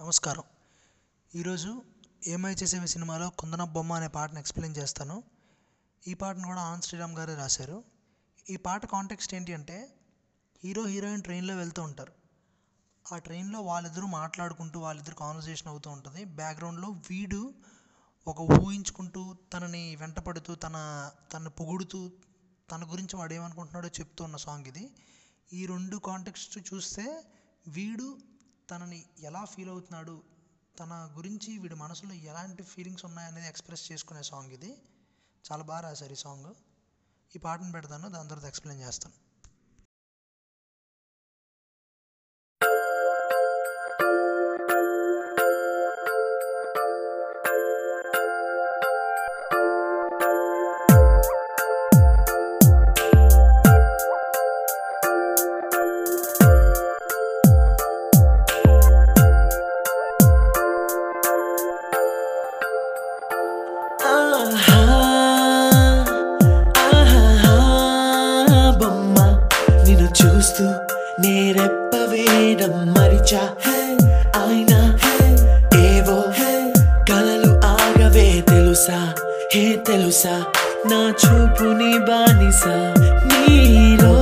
నమస్కారం. ఈరోజు ఏమై చేసేవి సినిమాలో కుందన బొమ్మ అనే పాటను ఎక్స్ప్లెయిన్ చేస్తాను. ఈ పాటను కూడా ఆన్ శ్రీరామ్ గారే రాశారు. ఈ పాట కాంటెక్స్ట్ ఏంటి అంటే హీరో హీరోయిన్ ట్రైన్లో వెళ్తూ ఉంటారు. ఆ ట్రైన్లో వాళ్ళిద్దరూ మాట్లాడుకుంటూ వాళ్ళిద్దరు కాన్వర్సేషన్ అవుతూ ఉంటుంది. బ్యాక్గ్రౌండ్లో వీడు ఒక ఊహించుకుంటూ తనని వెంటపడుతూ తన తనని పొగుడుతూ తన గురించి వాడు ఏమనుకుంటున్నాడో చెప్తూ ఉన్న సాంగ్ ఇది. ఈ రెండు కాంటెక్స్ట్ చూస్తే వీడు తనని ఎలా ఫీల్ అవుతున్నాడు తన గురించి వీడి మనసులో ఎలాంటి ఫీలింగ్స్ ఉన్నాయనేది ఎక్స్ప్రెస్ చేసుకునే సాంగ్ ఇది. చాలా బాగా రాశారు ఈ సాంగ్. ఈ పాటను పెడతాను దాని తర్వాత ఎక్స్ప్లెయిన్ చేస్తాను. నా చూపుని బానిస నీలో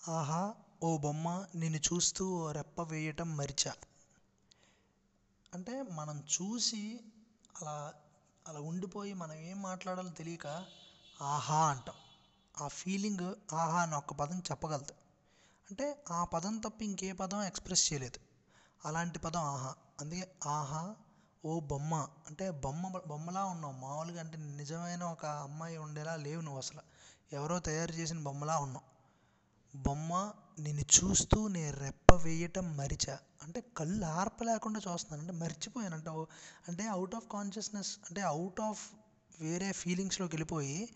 ఆహా ఓ బొమ్మ నిన్ను చూస్తూ ఓ రెప్ప వేయటం మరిచా. అంటే మనం చూసి అలా అలా ఉండిపోయి మనం ఏం మాట్లాడాలో తెలియక ఆహా అంటాం. ఆ ఫీలింగ్ ఆహా అని ఒక్క పదం చెప్పగలదు. అంటే ఆ పదం తప్ప ఇంకే పదం ఎక్స్ప్రెస్ చేయలేదు. అలాంటి పదం ఆహా. అందుకే ఆహా ఓ బొమ్మ. అంటే బొమ్మ బొమ్మలా ఉన్నావు. మామూలుగా అంటే నిజమైన ఒక అమ్మాయి ఉండేలా లేవు నువ్వు అసలు. ఎవరో తయారు చేసిన బొమ్మలా ఉన్నావు. బొమ్మ నిన్ను చూస్తూ నేను రెప్ప వేయటం మరిచా? అంటే కళ్ళు ఆర్పలేకుండా చూస్తున్నాను. అంటే మర్చిపోయాను. అంటే అంటే అవుట్ ఆఫ్ కాన్షియస్నెస్ అంటే అవుట్ ఆఫ్ వేరే ఫీలింగ్స్లోకి వెళ్ళిపోయి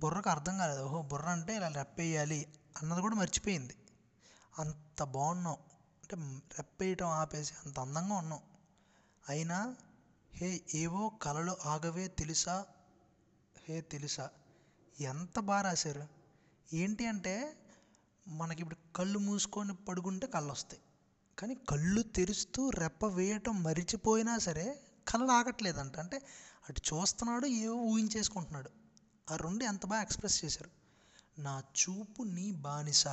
బుర్రకు అర్థం కాలేదు. ఓహో బుర్ర అంటే ఇలా రెప్పేయాలి అన్నది కూడా మర్చిపోయింది. అంత బాగున్నాం అంటే రెప్పేయటం ఆపేసి అంత అందంగా ఉన్నాం అయినా హే ఏవో కలలు ఆగవే తెలుసా? హే తెలుసా? ఎంత బాగా రాశారు. ఏంటి అంటే మనకి ఇప్పుడు కళ్ళు మూసుకొని పడుకుంటే కళ్ళు వస్తాయి కానీ కళ్ళు తెరుస్తూ రెప్ప వేయటం మరిచిపోయినా సరే కళ్ళు ఆగట్లేదంట. అంటే అటు చూస్తున్నాడు ఏవో ఊహించేసుకుంటున్నాడు. ఆ రెండు ఎంత బాగా ఎక్స్ప్రెస్ చేశారు? నా చూపు నీ బానిస.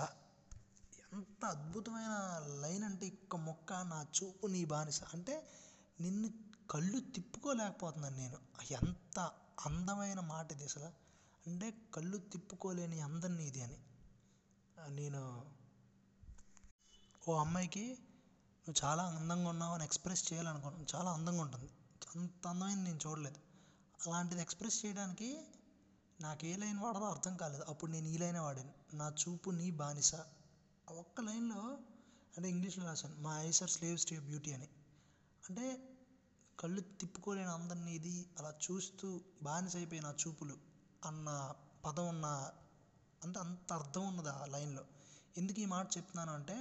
ఎంత అద్భుతమైన లైన్ అంటే ఇక్క మొక్క నా చూపు నీ బానిస. అంటే నిన్ను కళ్ళు తిప్పుకోలేకపోతున్నాను నేను. ఎంత అందమైన మాట ఇది అసలు. అంటే కళ్ళు తిప్పుకోలేని అందరినీ ఇది అని. నేను ఓ అమ్మాయికి నువ్వు చాలా అందంగా ఉన్నావు అని ఎక్స్ప్రెస్ చేయాలనుకున్నాను చాలా అందంగా ఉంటుంది. అంత అందమైన నేను చూడలేదు. అలాంటిది ఎక్స్ప్రెస్ చేయడానికి నాకు ఏ లైన్ వాడాలో అర్థం కాలేదు. అప్పుడు నేను ఈ లైనే వాడాను. నా చూపు నీ బానిస. ఆ ఒక్క లైన్లో అంటే ఇంగ్లీష్లో రాశాను మా eyes are slaves to beauty అని. అంటే కళ్ళు తిప్పుకోలేని అందరినీ ఇది అలా చూస్తూ బానిస అయిపోయి నా చూపులు అన్న పదం ఉన్న అంటే అంత అర్థం ఉన్నది ఆ లైన్లో. ఎందుకు ఈ మాట చెప్తున్నాను అంటే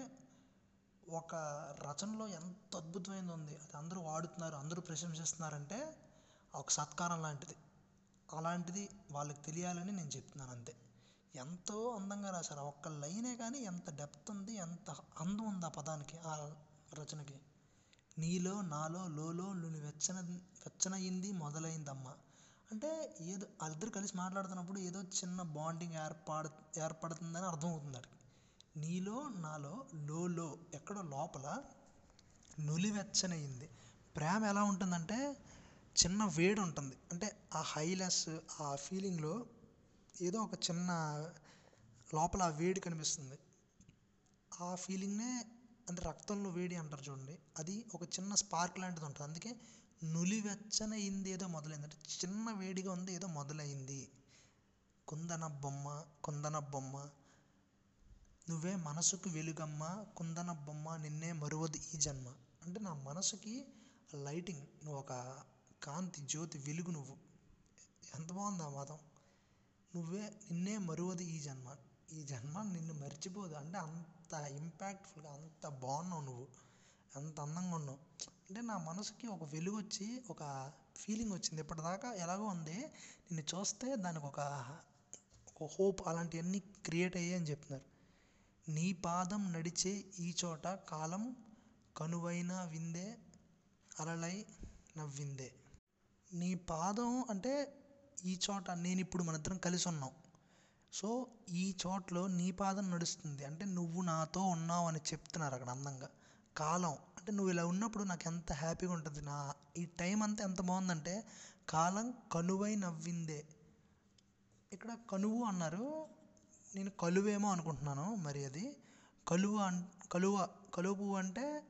ఒక రచనలో ఎంత అద్భుతమైనది ఉంది అది అందరూ వాడుతున్నారు అందరూ ప్రశంసిస్తున్నారంటే ఒక సత్కారం లాంటిది. అలాంటిది వాళ్ళకి తెలియాలని నేను చెప్తున్నాను అంతే. ఎంతో అందంగా రాశారు. ఒక్క లైనే కానీ ఎంత డెప్త్ ఉంది ఎంత అందం ఉంది ఆ పదానికి ఆ రచనకి. నీలో నాలో లోలో నువ్వు వెచ్చన వెచ్చనయింది మొదలైందమ్మా. అంటే ఏదో వాళ్ళిద్దరు కలిసి మాట్లాడుతున్నప్పుడు ఏదో చిన్న బాండింగ్ ఏర్పడ ఏర్పడుతుందని అర్థమవుతుంది వాడికి. నీలో నాలో లోలో ఎక్కడో లోపల నులివెచ్చనయింది ప్రేమ ఎలా ఉంటుందంటే చిన్న వేడి ఉంటుంది. అంటే ఆ హైలెస్ ఆ ఫీలింగ్లో ఏదో ఒక చిన్న లోపల ఆ వేడి కనిపిస్తుంది. ఆ ఫీలింగ్నే అంటే రక్తంలో వేడి అంటారు చూడండి. అది ఒక చిన్న స్పార్క్ లాంటిది ఉంటుంది. అందుకే నులివెచ్చనయింది ఏదో మొదలైంది. అంటే చిన్న వేడిగా ఉంది ఏదో మొదలైంది. కుందన బొమ్మ కుందన బొమ్మ. నువ్వే మనసుకు వెలుగమ్మ కుందన బొమ్మ నిన్నే మరువదు ఈ జన్మ. అంటే నా మనసుకి లైటింగ్ నువ్వు ఒక కాంతి జ్యోతి వెలుగు నువ్వు. ఎంత బాగుంది ఆ మతం. నువ్వే నిన్నే మరువదు ఈ జన్మ. ఈ జన్మ నిన్ను మర్చిపోదు. అంటే అంత ఇంపాక్ట్ఫుల్గా అంత బాగున్నావు నువ్వు. అంత అందంగా ఉన్నావు. అంటే నా మనసుకి ఒక వెలుగు వచ్చి ఒక ఫీలింగ్ వచ్చింది. ఇప్పటిదాకా ఎలాగో ఉంది. నిన్ను చూస్తే దానికి ఒక హోప్ అలాంటివన్నీ క్రియేట్ అయ్యాయి అని చెప్తున్నారు. నీ పాదం నడిచే ఈ చోట కాలం కనువైన విందే అలలై నవ్విందే. నీ పాదం అంటే ఈ చోట నేను ఇప్పుడు మన ఇద్దరం కలిసి ఉన్నాం. సో ఈ చోట్లో నీ పాదం నడుస్తుంది. అంటే నువ్వు నాతో ఉన్నావు అని చెప్తున్నారు అక్కడ అందంగా. కాలం. అంటే నువ్వు ఇలా ఉన్నప్పుడు నాకు ఎంత హ్యాపీగా ఉంటుంది. నా ఈ టైం అంతా ఎంత బాగుందంటే కాలం కనువై నవ్విందే. ఇక్కడ కనువు అన్నారు. నేను కలువేమో అనుకుంటున్నాను మరి అది. కలువ అన్ కలువ కలువ పువ్వు అంటే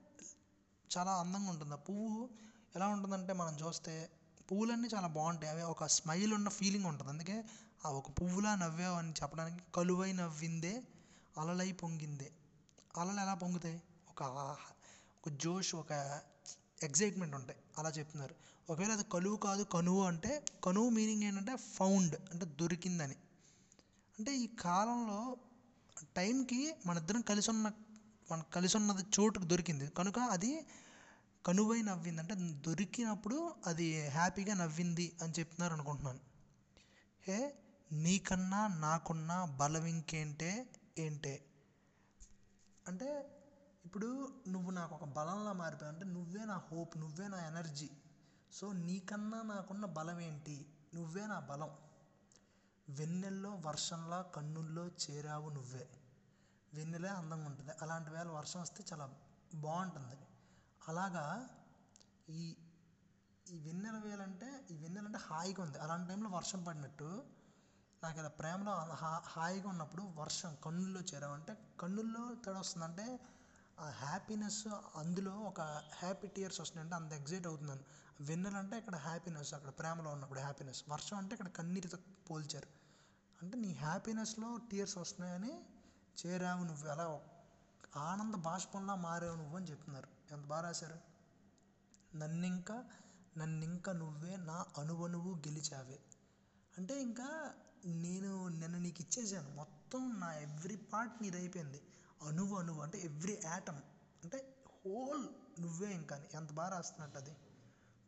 చాలా అందంగా ఉంటుంది. ఆ పువ్వు ఎలా ఉంటుందంటే మనం చూస్తే పువ్వులన్నీ చాలా బాగుంటాయి. అవి ఒక స్మైల్ ఉన్న ఫీలింగ్ ఉంటుంది. అందుకే ఆ ఒక పువ్వులా నవ్వావు అని చెప్పడానికి కలువై నవ్విందే అలలై పొంగిందే. అలలు ఎలా పొంగుతాయి? ఒక ఒక జోష్ ఒక ఎగ్జైట్మెంట్ ఉంటాయి. అలా చెప్తున్నారు. ఒకవేళ అది కలువు కాదు కనువు అంటే కనువు మీనింగ్ ఏంటంటే ఫౌండ్ అంటే దొరికిందని. అంటే ఈ కాలంలో టైంకి మన ఇద్దరం కలిసి ఉన్న మన కలిసి ఉన్నది చోటుకు దొరికింది. కనుక అది కనువై నవ్వింది. అంటే దొరికినప్పుడు అది హ్యాపీగా నవ్వింది అని చెప్తున్నారు అనుకుంటున్నాను. హే నీకన్నా నాకున్న బలం ఇంకేంటే ఏంటే? అంటే ఇప్పుడు నువ్వు నాకు ఒక బలంలా మారిపోయావు అంటే నువ్వే నా హోప్ నువ్వే నా ఎనర్జీ. సో నీకన్నా నాకున్న బలం ఏంటి నువ్వే నా బలం. వెన్నెల్లో వర్షంలా కన్నుల్లో చేరావు నువ్వే. వెన్నెలే అందంగా ఉంటుంది. అలాంటి వేళ వర్షం వస్తే చాలా బాగుంటుంది. అలాగా ఈ ఈ వెన్నెల వేలంటే ఈ వెన్నెల అంటే హాయిగా ఉంది. అలాంటి టైంలో వర్షం పడినట్టు నాకు ఇలా ప్రేమలో హా హాయిగా ఉన్నప్పుడు వర్షం కన్నుల్లో చేరావంటే కన్నుల్లో తేడా వస్తుందంటే ఆ హ్యాపీనెస్ అందులో ఒక హ్యాపీ టీయర్స్ వస్తున్నాయంటే అంత ఎగ్జైట్ అవుతున్నాను. వెన్నెల అంటే ఇక్కడ హ్యాపీనెస్ అక్కడ ప్రేమలో ఉన్నప్పుడు హ్యాపీనెస్ వర్షం అంటే ఇక్కడ కన్నీటితో పోల్చారు. అంటే నీ హ్యాపీనెస్లో టీయర్స్ వస్తున్నాయని చేరావు నువ్వు. ఎలా ఆనంద బాష్పంలా మారావు నువ్వు అని చెప్తున్నారు. ఎంత బాగా రాశారు? నన్నింకా నన్నింక నువ్వే నా అణువణువు గెలిచావే. అంటే ఇంకా నేను నిన్న నీకు ఇచ్చేసాను. మొత్తం నా ఎవ్రీ పార్ట్ నీది అయిపోయింది అణువు అణువు అంటే ఎవ్రీ యాటమ్ అంటే హోల్ నువ్వే ఇంకా అని. ఎంత బాగా రాస్తున్నట్టు అది?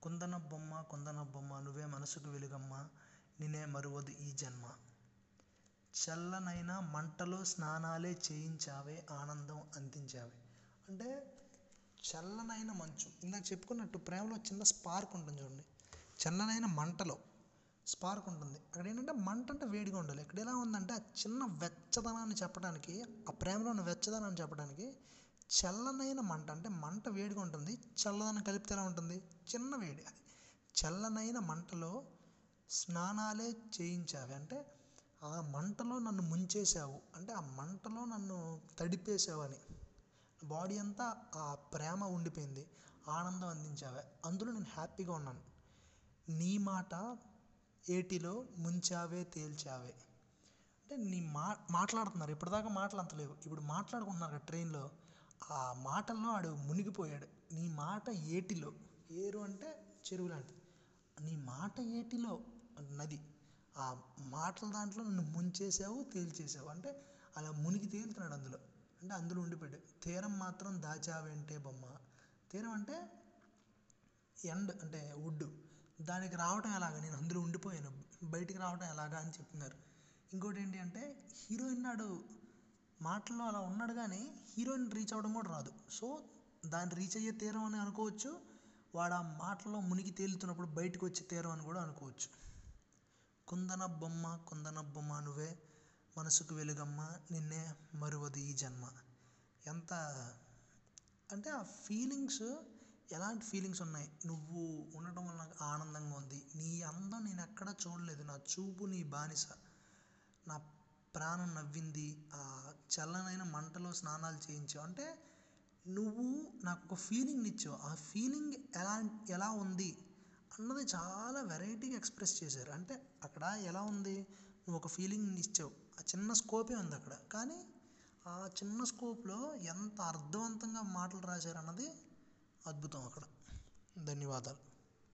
కుందన బొమ్మ కుందన బొమ్మ నువ్వే మనసుకు వెలుగమ్మ నేనే మరువదు ఈ జన్మ. చల్లనైన మంటలో స్నానాలే చేయించావే ఆనందం అందించావే. అంటే చల్లనైన మంచు. ఇందాక చెప్పుకున్నట్టు ప్రేమలో చిన్న స్పార్క్ ఉంటుంది చూడండి. చల్లనైన మంటలో. స్పార్క్ ఉంటుంది. అక్కడ ఏంటంటే మంట అంటే వేడిగా ఉండాలి. ఇక్కడ ఎలా ఉందంటే ఆ చిన్న వెచ్చదనాన్ని చెప్పడానికి ఆ ప్రేమలో ఉన్న వెచ్చదనాన్ని చెప్పడానికి చల్లనైన మంట అంటే మంట వేడిగా ఉంటుంది. చల్లదనం కలిపితే ఎలా ఉంటుంది? చిన్న వేడి. అది చల్లనైన మంటలో స్నానాలే చేయించావి. అంటే ఆ మంటలో నన్ను ముంచేసావు అంటే ఆ మంటలో నన్ను తడిపేసావు అని. బాడీ అంతా ఆ ప్రేమ ఉండిపోయింది. ఆనందం అందించావే. అందులో నేను హ్యాపీగా ఉన్నాను. నీ మాట ఏటిలో ముంచావే తేల్చావే. అంటే నీ మా మాట్లాడుతున్నారు. ఇప్పటిదాకా మాటలు అంత లేవు. ఇప్పుడు మాట్లాడుకుంటున్నారు కదా ట్రైన్లో. ఆ మాటల్లో ఆడు మునిగిపోయాడు. నీ మాట ఏటిలో? ఏరు అంటే చెరువు లాంటిది. నీ మాట ఏటిలో? నది. ఆ మాటల దాంట్లో నన్ను ముంచేసావు తేల్చేసావు. అంటే అలా మునిగి తేలుతున్నాడు అందులో. అంటే అందులో ఉండిపోయాడు. తీరం మాత్రం దాచావేంటే బొమ్మ. తీరం అంటే ఎండ్ అంటే వుడ్. దానికి రావటం ఎలాగా? నేను అందులో ఉండిపోయాను. బయటికి రావటం ఎలాగా అని చెప్తున్నారు. ఇంకోటి ఏంటి అంటే హీరోయిన్ నాడు మాటల్లో అలా ఉన్నాడు కానీ హీరోయిన్ రీచ్ అవ్వడం కూడా రాదు. సో దాన్ని రీచ్ అయ్యే తీరం అని అనుకోవచ్చు. వాడు ఆ మాటల్లో మునిగి తేలుతున్నప్పుడు బయటకు వచ్చే తీరం అని కూడా అనుకోవచ్చు. కుందన బొమ్మ కుందన బొమ్మ నువ్వే మనసుకు వెలుగమ్మ నిన్నే మరువదు ఈ జన్మ. ఎంత అంటే ఆ ఫీలింగ్స్ ఎలాంటి ఫీలింగ్స్ ఉన్నాయి? నువ్వు ఉండటం వల్ల నాకు ఆనందంగా ఉంది. నీ అందం నేను ఎక్కడా చూడలేదు. నా చూపు నీ బానిస. నా ప్రాణం నవ్వింది. ఆ చల్లనైన మంటలో స్నానాలు చేయించావు. అంటే నువ్వు నాకు ఒక ఫీలింగ్ ఇచ్చావు. ఆ ఫీలింగ్ ఎలా ఎలా ఉంది అన్నది చాలా వెరైటీగా ఎక్స్ప్రెస్ చేశారు. అంటే అక్కడ ఎలా ఉంది? నువ్వు ఒక ఫీలింగ్ ఇచ్చావు. ఆ చిన్న స్కోపే ఉంది అక్కడ. కానీ ఆ చిన్న స్కోప్లో ఎంత అర్థవంతంగా మాటలు రాశారు అన్నది అద్భుతం అక్కడ. ధన్యవాదాలు.